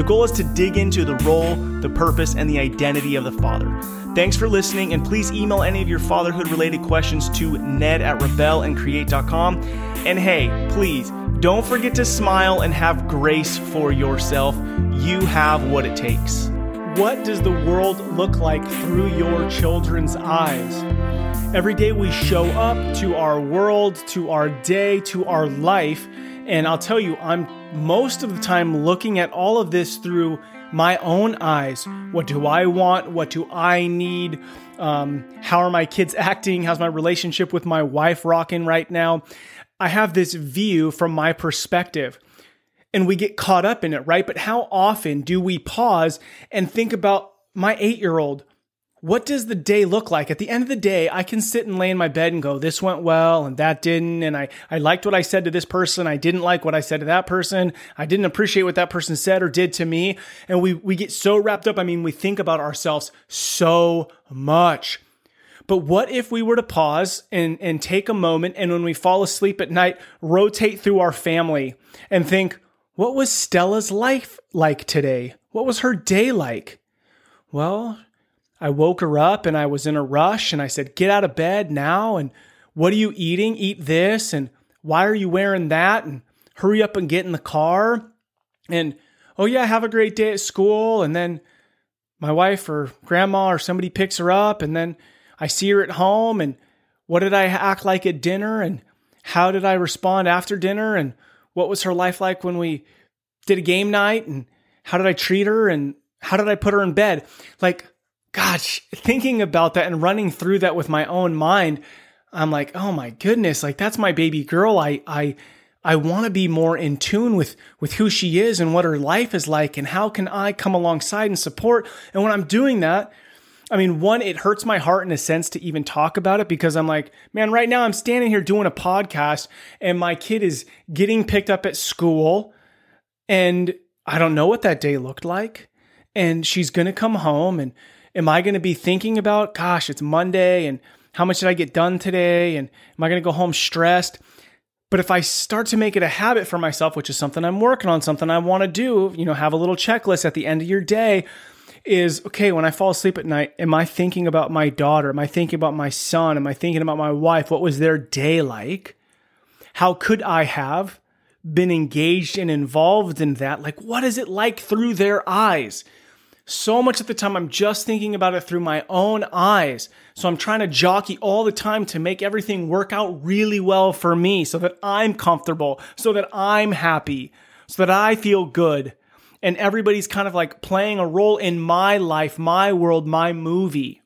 The goal is to dig into the role, the purpose, and the identity of the father. Thanks for listening, and please email any of your fatherhood related questions to ned at rebelandcreate.com. And hey, please don't forget to smile and have grace for yourself. You have what it takes. What does the world look like through your children's eyes? Every day we show up to our world, to our day, to our life, and I'll tell you, I'm most of the time looking at all of this through my own eyes. What do I want? What do I need? Um, how are my kids acting? How's my relationship with my wife rocking right now? I have this view from my perspective and we get caught up in it, right? But how often do we pause and think about my eight year old? What does the day look like? At the end of the day, I can sit and lay in my bed and go, this went well and that didn't. And I, I liked what I said to this person. I didn't like what I said to that person. I didn't appreciate what that person said or did to me. And we, we get so wrapped up. I mean, we think about ourselves so much. But what if we were to pause and, and take a moment and when we fall asleep at night, rotate through our family and think, what was Stella's life like today? What was her day like? Well, I woke her up and I was in a rush and I said, Get out of bed now. And what are you eating? Eat this. And why are you wearing that? And hurry up and get in the car. And oh, yeah, have a great day at school. And then my wife or grandma or somebody picks her up. And then I see her at home. And what did I act like at dinner? And how did I respond after dinner? And what was her life like when we did a game night? And how did I treat her? And how did I put her in bed? Like, gosh, thinking about that and running through that with my own mind, I'm like, oh my goodness, like that's my baby girl. I I I want to be more in tune with with who she is and what her life is like and how can I come alongside and support. And when I'm doing that, I mean, one, it hurts my heart in a sense to even talk about it because I'm like, man, right now I'm standing here doing a podcast and my kid is getting picked up at school and I don't know what that day looked like. And she's going to come home and am I going to be thinking about, gosh, it's Monday and how much did I get done today? And am I going to go home stressed? But if I start to make it a habit for myself, which is something I'm working on, something I want to do, you know, have a little checklist at the end of your day is okay, when I fall asleep at night, am I thinking about my daughter? Am I thinking about my son? Am I thinking about my wife? What was their day like? How could I have been engaged and involved in that? Like, what is it like through their eyes? So much at the time I'm just thinking about it through my own eyes. So I'm trying to jockey all the time to make everything work out really well for me so that I'm comfortable, so that I'm happy, so that I feel good. And everybody's kind of like playing a role in my life, my world, my movie.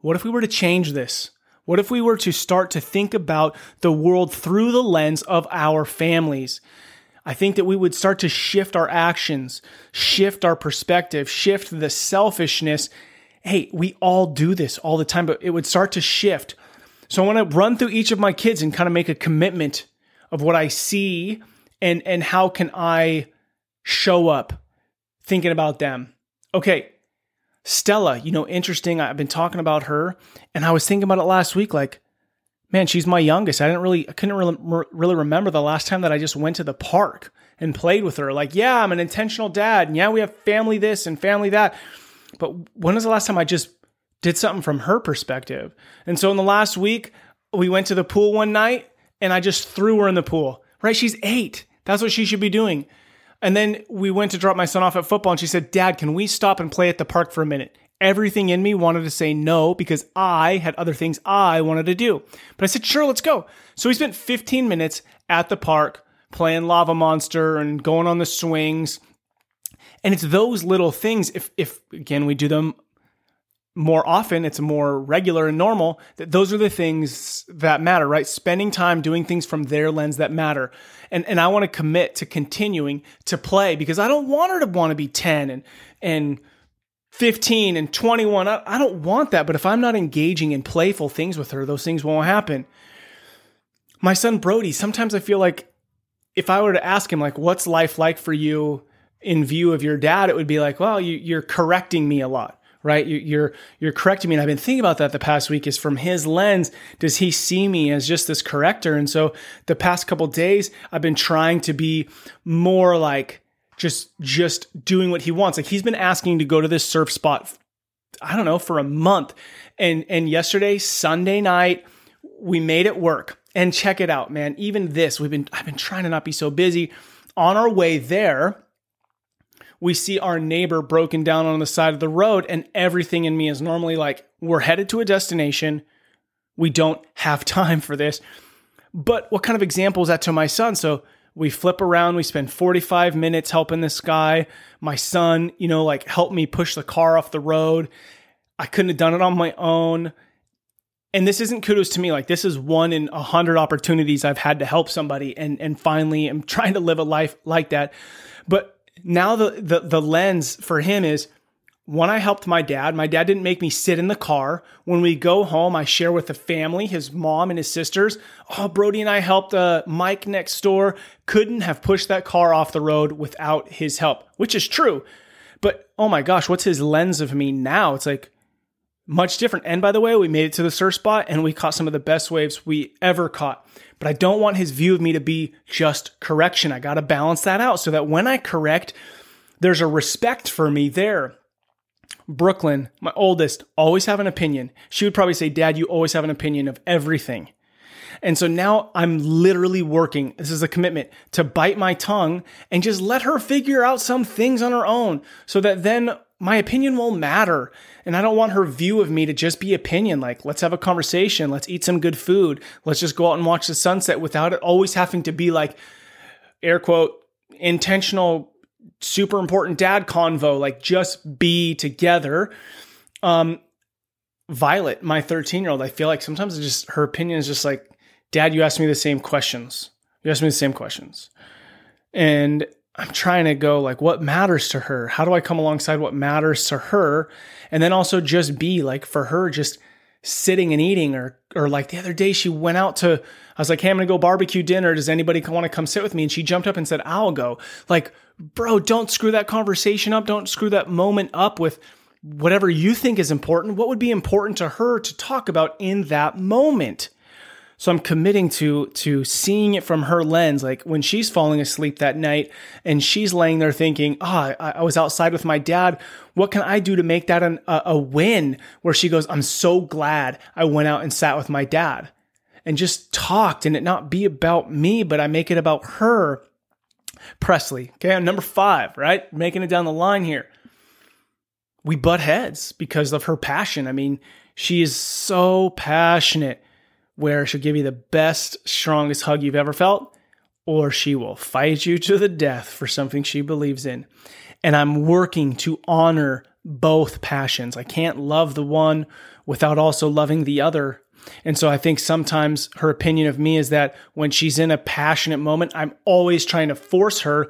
What if we were to change this? What if we were to start to think about the world through the lens of our families? I think that we would start to shift our actions, shift our perspective, shift the selfishness. Hey, we all do this all the time, but it would start to shift. So I want to run through each of my kids and kind of make a commitment of what I see and and how can I show up thinking about them. Okay. Stella, you know, interesting. I've been talking about her and I was thinking about it last week like man, she's my youngest. I didn't really, I couldn't really, really remember the last time that I just went to the park and played with her. Like, yeah, I'm an intentional dad. And yeah, we have family this and family that. But when was the last time I just did something from her perspective? And so in the last week, we went to the pool one night and I just threw her in the pool, right? She's eight. That's what she should be doing. And then we went to drop my son off at football and she said, Dad, can we stop and play at the park for a minute? Everything in me wanted to say no because I had other things I wanted to do. But I said, sure, let's go. So we spent 15 minutes at the park playing Lava Monster and going on the swings. And it's those little things. If, if again, we do them more often, it's more regular and normal, that those are the things that matter, right? Spending time doing things from their lens that matter. And, and I want to commit to continuing to play because I don't want her to want to be 10 and, and 15 and 21. I, I don't want that. But if I'm not engaging in playful things with her, those things won't happen. My son Brody, sometimes I feel like if I were to ask him, like, what's life like for you in view of your dad, it would be like, well, you, you're correcting me a lot right? You're you're correcting me, and I've been thinking about that the past week. Is from his lens, does he see me as just this corrector? And so the past couple days, I've been trying to be more like just just doing what he wants. Like he's been asking to go to this surf spot, I don't know, for a month, and and yesterday Sunday night we made it work. And check it out, man. Even this, we've been I've been trying to not be so busy. On our way there, we see our neighbor broken down on the side of the road, and everything in me is normally like, we're headed to a destination. We don't have time for this. But what kind of example is that to my son? So we flip around, we spend 45 minutes helping this guy. My son, you know, like helped me push the car off the road. I couldn't have done it on my own. And this isn't kudos to me. Like this is one in a hundred opportunities I've had to help somebody and and finally I'm trying to live a life like that. But now the, the the lens for him is when I helped my dad, my dad didn't make me sit in the car. When we go home, I share with the family, his mom and his sisters. Oh, Brody and I helped uh, Mike next door. Couldn't have pushed that car off the road without his help, which is true. But oh my gosh, what's his lens of me now? It's like much different. And by the way, we made it to the surf spot and we caught some of the best waves we ever caught but I don't want his view of me to be just correction. I got to balance that out so that when I correct, there's a respect for me there. Brooklyn, my oldest, always have an opinion. She would probably say, Dad, you always have an opinion of everything. And so now I'm literally working. This is a commitment to bite my tongue and just let her figure out some things on her own so that then my opinion will matter. And I don't want her view of me to just be opinion. Like, let's have a conversation. Let's eat some good food. Let's just go out and watch the sunset without it always having to be like, air quote, intentional, super important dad convo. Like, just be together. Um, Violet, my 13 year old, I feel like sometimes just her opinion is just like, Dad, you asked me the same questions. You asked me the same questions. And I'm trying to go like what matters to her? How do I come alongside what matters to her? And then also just be like for her just sitting and eating or or like the other day she went out to I was like, "Hey, I'm going to go barbecue dinner. Does anybody want to come sit with me?" And she jumped up and said, "I'll go." Like, bro, don't screw that conversation up. Don't screw that moment up with whatever you think is important. What would be important to her to talk about in that moment? So I'm committing to to seeing it from her lens. Like when she's falling asleep that night and she's laying there thinking, "Ah, oh, I, I, was outside with my dad. What can I do to make that an, a, a win?" Where she goes, "I'm so glad I went out and sat with my dad." And just talked and it not be about me, but I make it about her. Presley. Okay, number five, right? Making it down the line here. We butt heads because of her passion. I mean, she is so passionate where she'll give you the best, strongest hug you've ever felt, or she will fight you to the death for something she believes in. And I'm working to honor both passions. I can't love the one without also loving the other. And so I think sometimes her opinion of me is that when she's in a passionate moment, I'm always trying to force her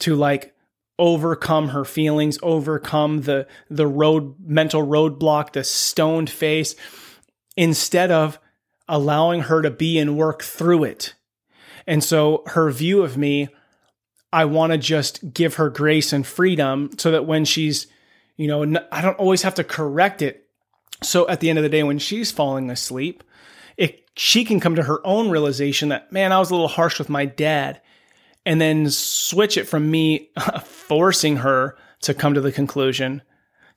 to like overcome her feelings, overcome the the road mental roadblock, the stoned face instead of allowing her to be and work through it. And so her view of me, I want to just give her grace and freedom so that when she's, you know, I don't always have to correct it. So at the end of the day, when she's falling asleep, it, she can come to her own realization that, man, I was a little harsh with my dad. And then switch it from me forcing her to come to the conclusion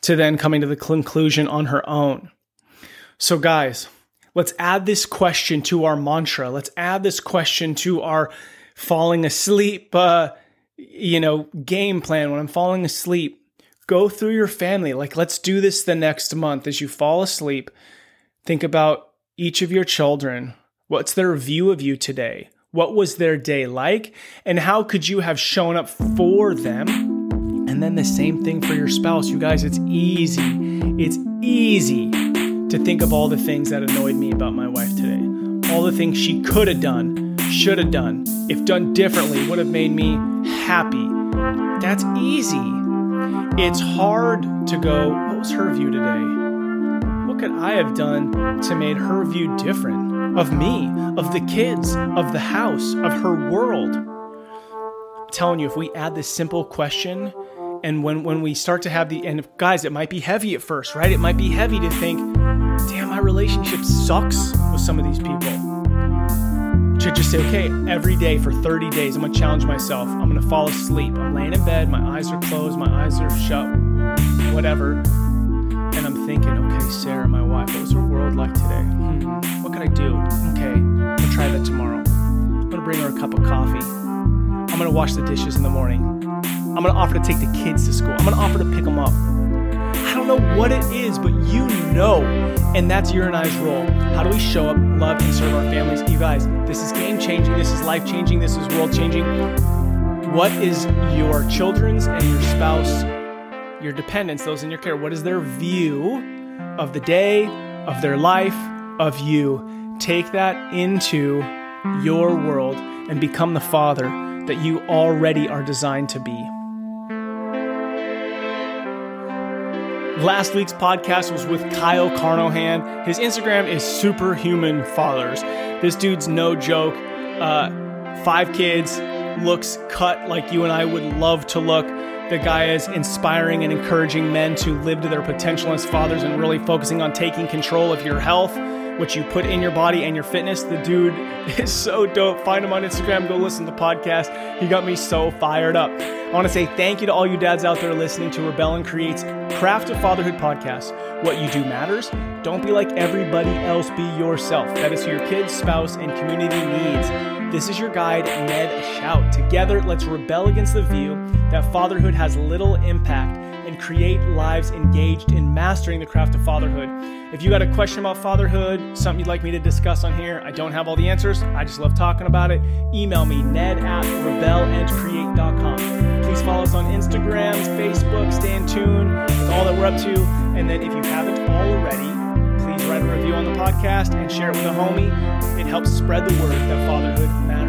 to then coming to the conclusion on her own. So, guys, Let's add this question to our mantra. Let's add this question to our falling asleep, uh, you know, game plan. When I'm falling asleep, go through your family. Like, let's do this the next month as you fall asleep. Think about each of your children. What's their view of you today? What was their day like? And how could you have shown up for them? And then the same thing for your spouse. You guys, it's easy. It's easy to think of all the things that annoyed me about my wife today. All the things she could have done, should have done, if done differently, would have made me happy. That's easy. It's hard to go, what was her view today? What could I have done to make her view different of me, of the kids, of the house, of her world? I'm telling you, if we add this simple question, and when, when we start to have the, and guys, it might be heavy at first, right? It might be heavy to think, damn, my relationship sucks with some of these people to just say, okay, every day for 30 days, I'm gonna challenge myself. I'm gonna fall asleep. I'm laying in bed, my eyes are closed, my eyes are shut, whatever. And I'm thinking, okay, Sarah, my wife, what was her world like today? Hmm, what could I do? Okay, I'm gonna try that tomorrow. I'm gonna bring her a cup of coffee. I'm gonna wash the dishes in the morning. I'm gonna offer to take the kids to school. I'm gonna offer to pick them up. I don't know what it is, but you know. And that's your and I's role. How do we show up, love, and serve our families? You guys, this is game changing. This is life changing. This is world changing. What is your children's and your spouse, your dependents, those in your care, what is their view of the day, of their life, of you? Take that into your world and become the father that you already are designed to be. Last week's podcast was with Kyle Carnohan. His Instagram is Superhuman Fathers. This dude's no joke. Uh, five kids, looks cut like you and I would love to look. The guy is inspiring and encouraging men to live to their potential as fathers and really focusing on taking control of your health what you put in your body and your fitness. The dude is so dope. Find him on Instagram. Go listen to the podcast. He got me so fired up. I want to say thank you to all you dads out there listening to Rebel and Create's Craft of Fatherhood podcast. What you do matters. Don't be like everybody else. Be yourself. That is who your kids, spouse, and community needs. This is your guide, Ned Schaut. Together, let's rebel against the view that fatherhood has little impact and create lives engaged in mastering the craft of fatherhood. If you got a question about fatherhood, something you'd like me to discuss on here, I don't have all the answers. I just love talking about it. Email me, ned at rebelandcreate.com. Please follow us on Instagram, Facebook, stay in tune with all that we're up to. And then if you haven't already, please write a review on the podcast and share it with a homie. It helps spread the word that fatherhood matters